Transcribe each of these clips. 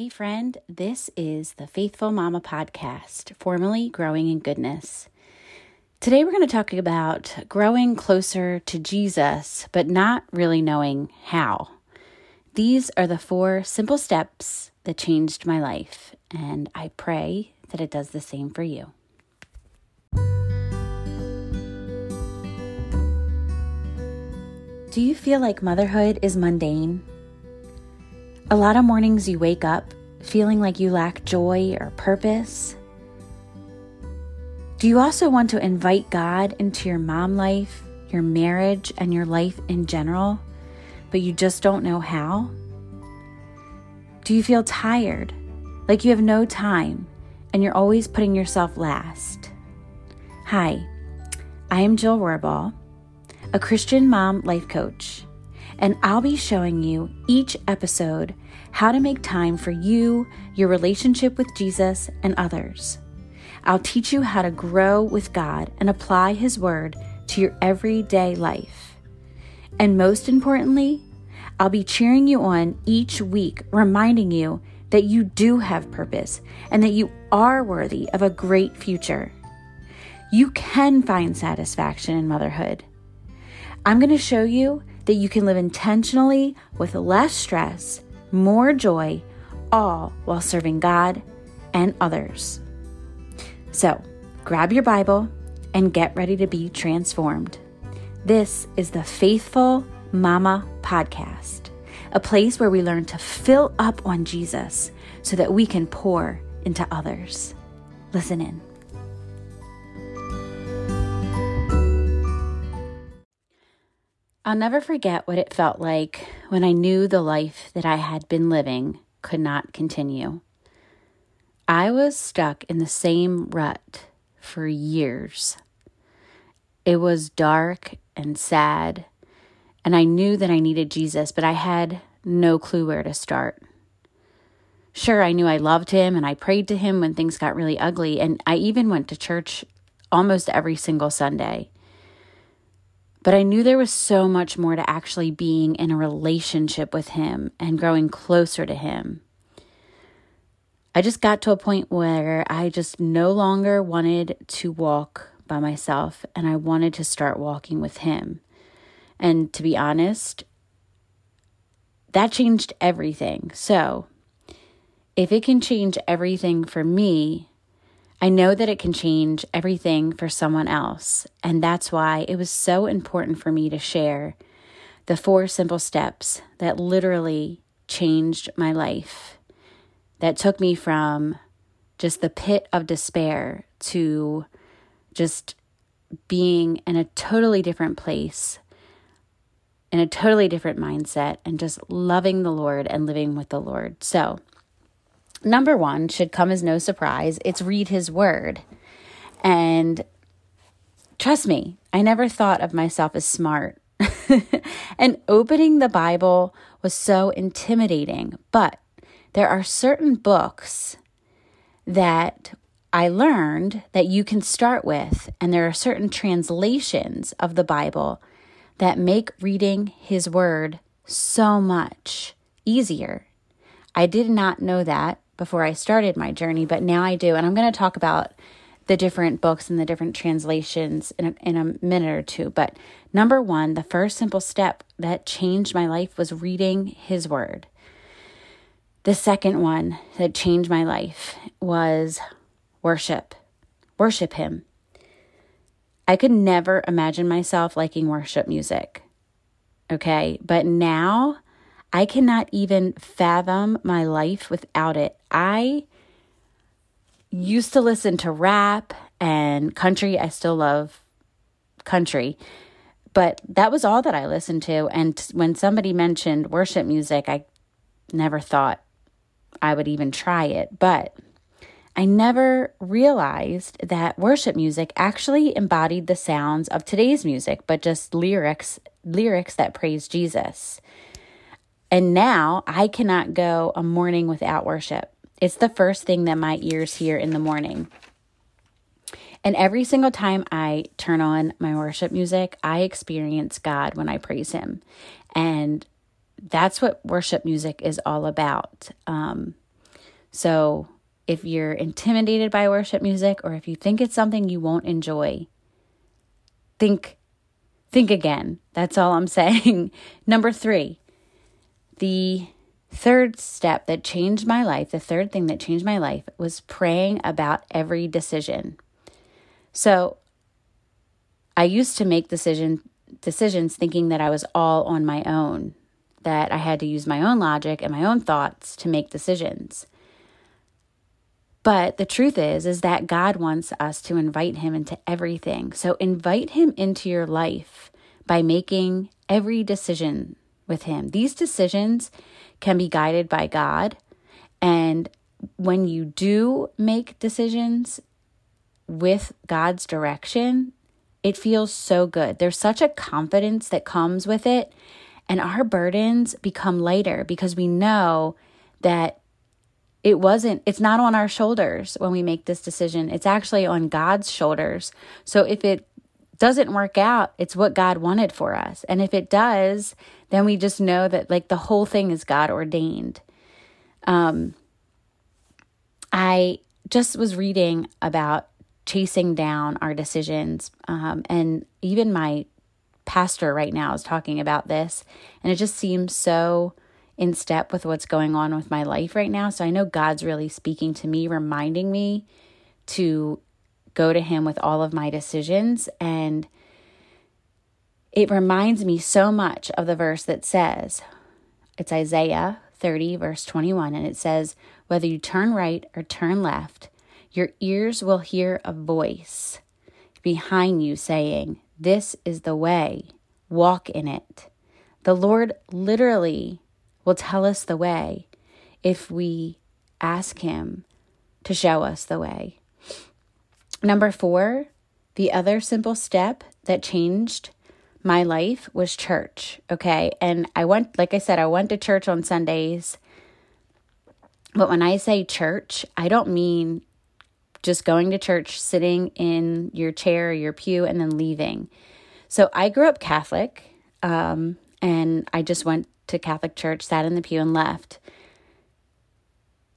Hey, friend, this is the Faithful Mama Podcast, formerly Growing in Goodness. Today, we're going to talk about growing closer to Jesus, but not really knowing how. These are the four simple steps that changed my life, and I pray that it does the same for you. Do you feel like motherhood is mundane? A lot of mornings you wake up feeling like you lack joy or purpose. Do you also want to invite God into your mom life, your marriage, and your life in general, but you just don't know how? Do you feel tired, like you have no time, and you're always putting yourself last? Hi, I am Jill Rohrbaugh, a Christian mom life coach and I'll be showing you each episode how to make time for you, your relationship with Jesus, and others. I'll teach you how to grow with God and apply His Word to your everyday life. And most importantly, I'll be cheering you on each week, reminding you that you do have purpose and that you are worthy of a great future. You can find satisfaction in motherhood. I'm going to show you that you can live intentionally with less stress, more joy, all while serving God and others. So, grab your Bible and get ready to be transformed. This is the Faithful Mama Podcast, a place where we learn to fill up on Jesus so that we can pour into others. Listen in. I'll never forget what it felt like when I knew the life that I had been living could not continue. I was stuck in the same rut for years. It was dark and sad, and I knew that I needed Jesus, but I had no clue where to start. Sure, I knew I loved him and I prayed to him when things got really ugly, and I even went to church almost every single Sunday. But I knew there was so much more to actually being in a relationship with Him and growing closer to Him. I just got to a point where I just no longer wanted to walk by myself and I wanted to start walking with Him. And to be honest, that changed everything. So, if it can change everything for me, I know that it can change everything for someone else. And that's why it was so important for me to share the four simple steps that literally changed my life, that took me from just the pit of despair to just being in a totally different place, in a totally different mindset, and just loving the Lord and living with the Lord. So, number one should come as no surprise it's read his word. And trust me, I never thought of myself as smart. and opening the Bible was so intimidating. But there are certain books that I learned that you can start with, and there are certain translations of the Bible that make reading His Word so much easier. I did not know that before I started my journey, but now I do. And I'm going to talk about the different books and the different translations in a, in a minute or two. But number one, the first simple step that changed my life was reading His Word. The second one that changed my life was worship. Worship Him. I could never imagine myself liking worship music. Okay. But now I cannot even fathom my life without it. I used to listen to rap and country. I still love country, but that was all that I listened to. And when somebody mentioned worship music, I never thought I would even try it. But I never realized that worship music actually embodied the sounds of today's music, but just lyrics lyrics that praise Jesus. And now I cannot go a morning without worship. It's the first thing that my ears hear in the morning. And every single time I turn on my worship music, I experience God when I praise Him. And that's what worship music is all about. Um, So if you're intimidated by worship music or if you think it's something you won't enjoy, think think again. That's all I'm saying. Number 3. The third step that changed my life, the third thing that changed my life was praying about every decision. So, I used to make decision decisions thinking that I was all on my own, that I had to use my own logic and my own thoughts to make decisions. But the truth is is that God wants us to invite him into everything. So invite him into your life by making every decision with him. These decisions can be guided by God and when you do make decisions with God's direction, it feels so good. There's such a confidence that comes with it, and our burdens become lighter because we know that it wasn't it's not on our shoulders when we make this decision it's actually on god's shoulders so if it doesn't work out it's what god wanted for us and if it does then we just know that like the whole thing is god ordained um i just was reading about chasing down our decisions um, and even my pastor right now is talking about this and it just seems so in step with what's going on with my life right now. So I know God's really speaking to me, reminding me to go to Him with all of my decisions. And it reminds me so much of the verse that says, it's Isaiah 30, verse 21, and it says, Whether you turn right or turn left, your ears will hear a voice behind you saying, This is the way, walk in it. The Lord literally will tell us the way if we ask Him to show us the way. Number four, the other simple step that changed my life was church. Okay. And I went, like I said, I went to church on Sundays. But when I say church, I don't mean just going to church, sitting in your chair your pew, and then leaving. So I grew up Catholic, um, and I just went to Catholic church, sat in the pew, and left.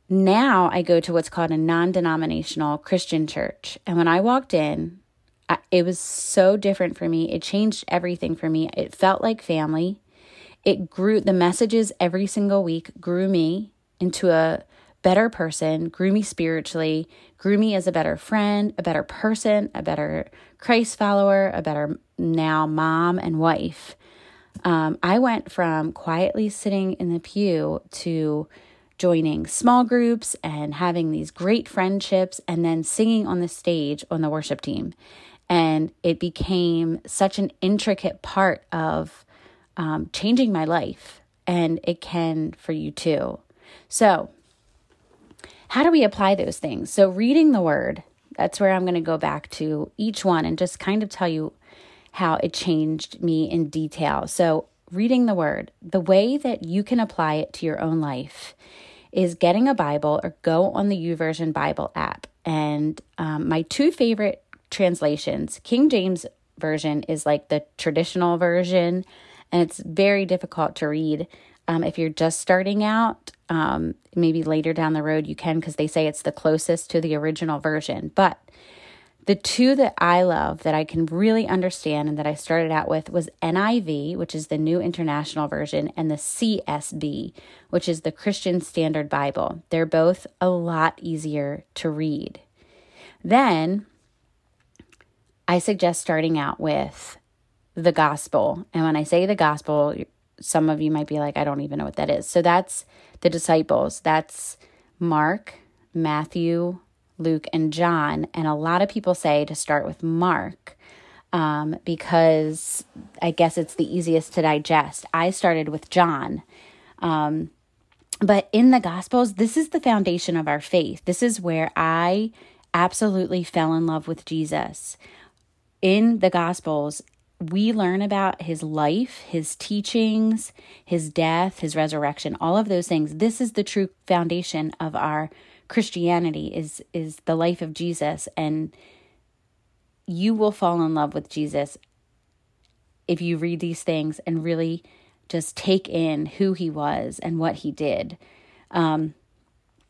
Now I go to what's called a non denominational Christian church. And when I walked in, I, it was so different for me. It changed everything for me. It felt like family. It grew, the messages every single week grew me into a better person, grew me spiritually, grew me as a better friend, a better person, a better Christ follower, a better now mom and wife um, I went from quietly sitting in the pew to joining small groups and having these great friendships and then singing on the stage on the worship team. And it became such an intricate part of um, changing my life. And it can for you too. So, how do we apply those things? So, reading the word, that's where I'm going to go back to each one and just kind of tell you how it changed me in detail. So, reading the word, the way that you can apply it to your own life is getting a Bible or go on the YouVersion Bible app. And um, my two favorite translations, King James Version is like the traditional version, and it's very difficult to read. Um, if you're just starting out, um, maybe later down the road you can because they say it's the closest to the original version. But the two that I love that I can really understand and that I started out with was NIV, which is the New International Version, and the CSB, which is the Christian Standard Bible. They're both a lot easier to read. Then I suggest starting out with the gospel. And when I say the gospel, some of you might be like, I don't even know what that is. So that's the disciples. That's Mark, Matthew, Luke, and John. And a lot of people say to start with Mark um, because I guess it's the easiest to digest. I started with John. Um, but in the Gospels, this is the foundation of our faith. This is where I absolutely fell in love with Jesus. In the Gospels, we learn about his life, his teachings, his death, his resurrection, all of those things. This is the true foundation of our Christianity is is the life of Jesus and you will fall in love with Jesus if you read these things and really just take in who he was and what he did. Um,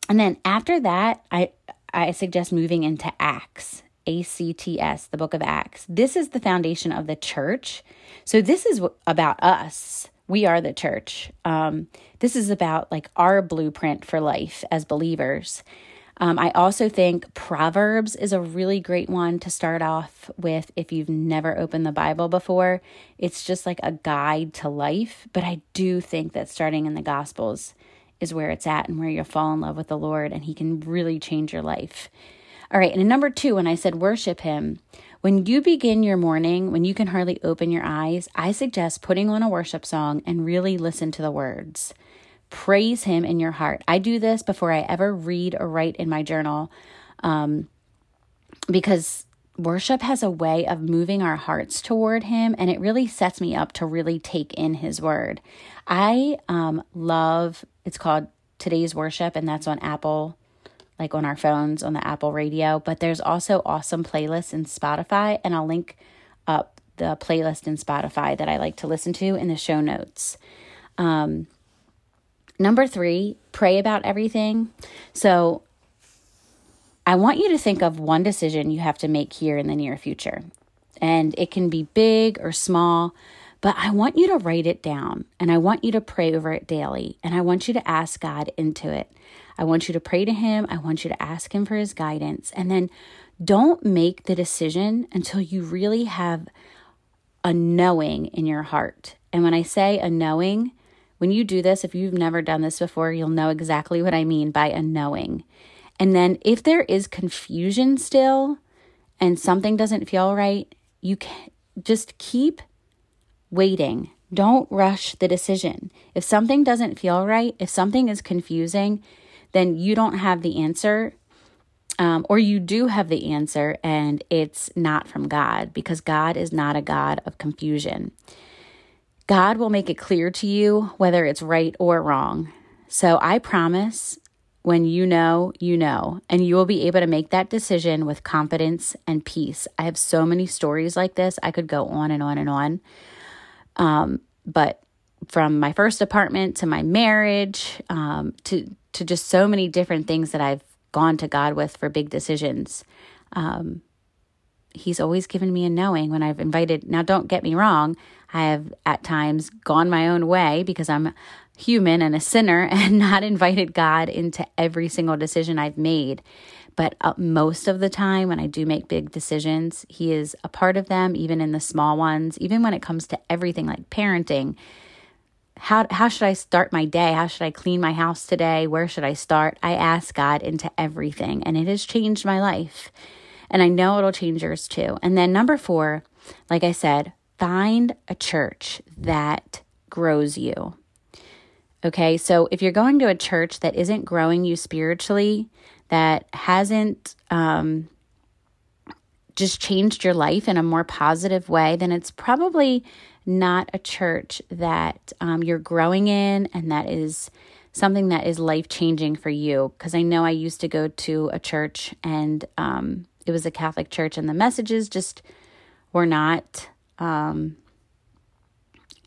And then after that, I I suggest moving into Acts, A C T S, the book of Acts. This is the foundation of the church. So this is about us. We are the church. Um, this is about like our blueprint for life as believers. Um, I also think Proverbs is a really great one to start off with if you've never opened the Bible before. It's just like a guide to life, but I do think that starting in the Gospels is where it's at and where you'll fall in love with the Lord and He can really change your life. All right, and number two, when I said worship Him, when you begin your morning, when you can hardly open your eyes, I suggest putting on a worship song and really listen to the words. Praise Him in your heart. I do this before I ever read or write in my journal um, because worship has a way of moving our hearts toward Him and it really sets me up to really take in His Word. I um, love, it's called Today's Worship, and that's on Apple like on our phones on the Apple radio, but there's also awesome playlists in Spotify, and I'll link up the playlist in Spotify that I like to listen to in the show notes. Um, Number three, pray about everything. So I want you to think of one decision you have to make here in the near future. And it can be big or small, but I want you to write it down and I want you to pray over it daily. And I want you to ask God into it. I want you to pray to Him. I want you to ask Him for His guidance. And then don't make the decision until you really have a knowing in your heart. And when I say a knowing, when you do this, if you've never done this before, you'll know exactly what I mean by a knowing. And then if there is confusion still and something doesn't feel right, you can just keep waiting. Don't rush the decision. If something doesn't feel right, if something is confusing, then you don't have the answer. Um, or you do have the answer and it's not from God because God is not a God of confusion. God will make it clear to you whether it's right or wrong. So I promise when you know, you know, and you will be able to make that decision with confidence and peace. I have so many stories like this. I could go on and on and on. Um, but from my first apartment to my marriage um, to to just so many different things that I've gone to God with for big decisions. Um, he's always given me a knowing when I've invited. Now, don't get me wrong. I have at times gone my own way because I'm human and a sinner and not invited God into every single decision I've made. But uh, most of the time, when I do make big decisions, He is a part of them, even in the small ones, even when it comes to everything like parenting. How, how should I start my day? How should I clean my house today? Where should I start? I ask God into everything, and it has changed my life. And I know it'll change yours too. And then, number four, like I said, find a church that grows you. Okay, so if you're going to a church that isn't growing you spiritually, that hasn't um, just changed your life in a more positive way, then it's probably not a church that um, you're growing in and that is something that is life changing for you. Because I know I used to go to a church and um, it was a Catholic church, and the messages just were not um,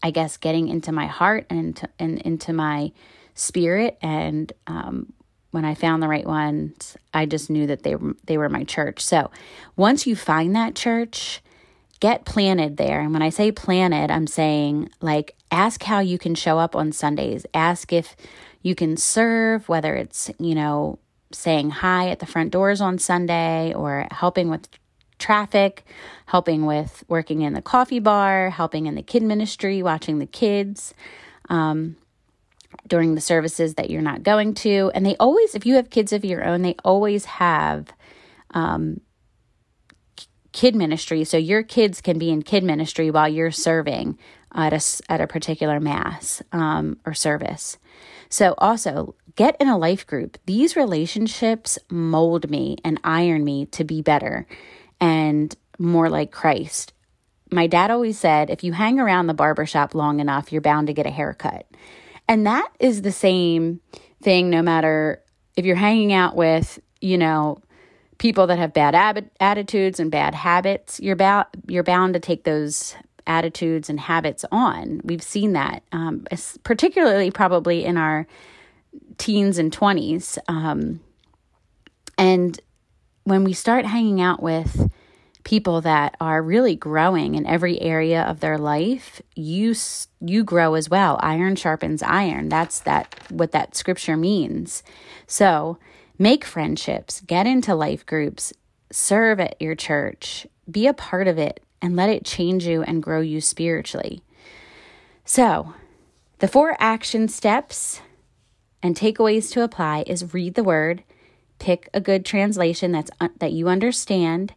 I guess, getting into my heart and into, and into my spirit. And um, when I found the right ones, I just knew that they were, they were my church. So once you find that church, get planted there. And when I say planted, I'm saying like ask how you can show up on Sundays. Ask if you can serve, whether it's, you know, saying hi at the front doors on Sunday or helping with traffic, helping with working in the coffee bar, helping in the kid ministry, watching the kids um, during the services that you're not going to. And they always, if you have kids of your own, they always have um, kid ministry. So your kids can be in kid ministry while you're serving at a, at a particular mass um, or service. So also get in a life group. These relationships mold me and iron me to be better and more like Christ. My dad always said, if you hang around the barbershop long enough, you're bound to get a haircut. And that is the same thing no matter if you're hanging out with, you know, people that have bad ab- attitudes and bad habits, you're bound you're bound to take those attitudes and habits on. We've seen that, um, particularly probably in our teens and 20s. Um, and when we start hanging out with people that are really growing in every area of their life, you you grow as well. Iron sharpens iron. That's that what that scripture means. So, make friendships, get into life groups, serve at your church, be a part of it and let it change you and grow you spiritually. So, the four action steps and takeaways to apply is read the word, pick a good translation that's that you understand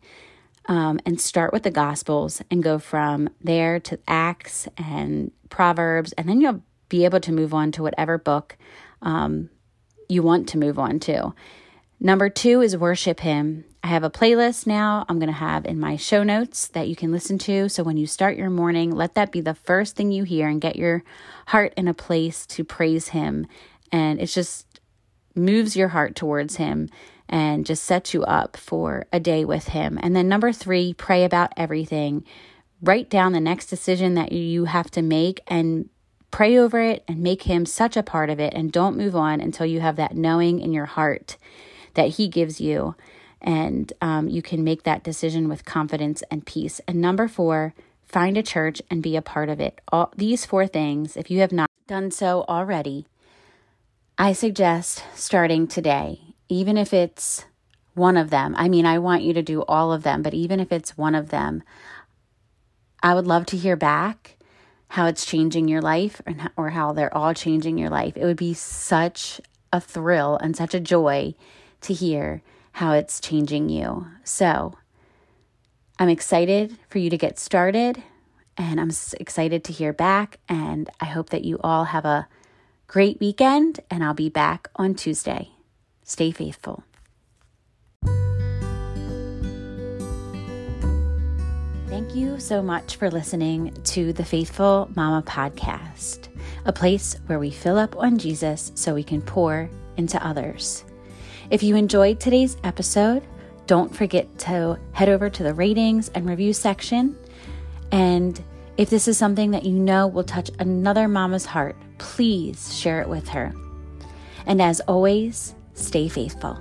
um, and start with the Gospels and go from there to Acts and Proverbs, and then you'll be able to move on to whatever book um, you want to move on to. Number two is worship Him. I have a playlist now I'm going to have in my show notes that you can listen to. So when you start your morning, let that be the first thing you hear and get your heart in a place to praise Him. And it just moves your heart towards Him and just sets you up for a day with Him. And then number three, pray about everything. Write down the next decision that you have to make and pray over it and make Him such a part of it. And don't move on until you have that knowing in your heart that He gives you. And um, you can make that decision with confidence and peace. And number four, find a church and be a part of it. All these four things, if you have not done so already, I suggest starting today even if it's one of them. I mean, I want you to do all of them, but even if it's one of them, I would love to hear back how it's changing your life or how they're all changing your life. It would be such a thrill and such a joy to hear how it's changing you. So, I'm excited for you to get started and I'm excited to hear back. And I hope that you all have a great weekend, and I'll be back on Tuesday. Stay faithful. Thank you so much for listening to the Faithful Mama podcast, a place where we fill up on Jesus so we can pour into others. If you enjoyed today's episode, don't forget to head over to the ratings and review section. And if this is something that you know will touch another mama's heart, please share it with her. And as always, Stay faithful.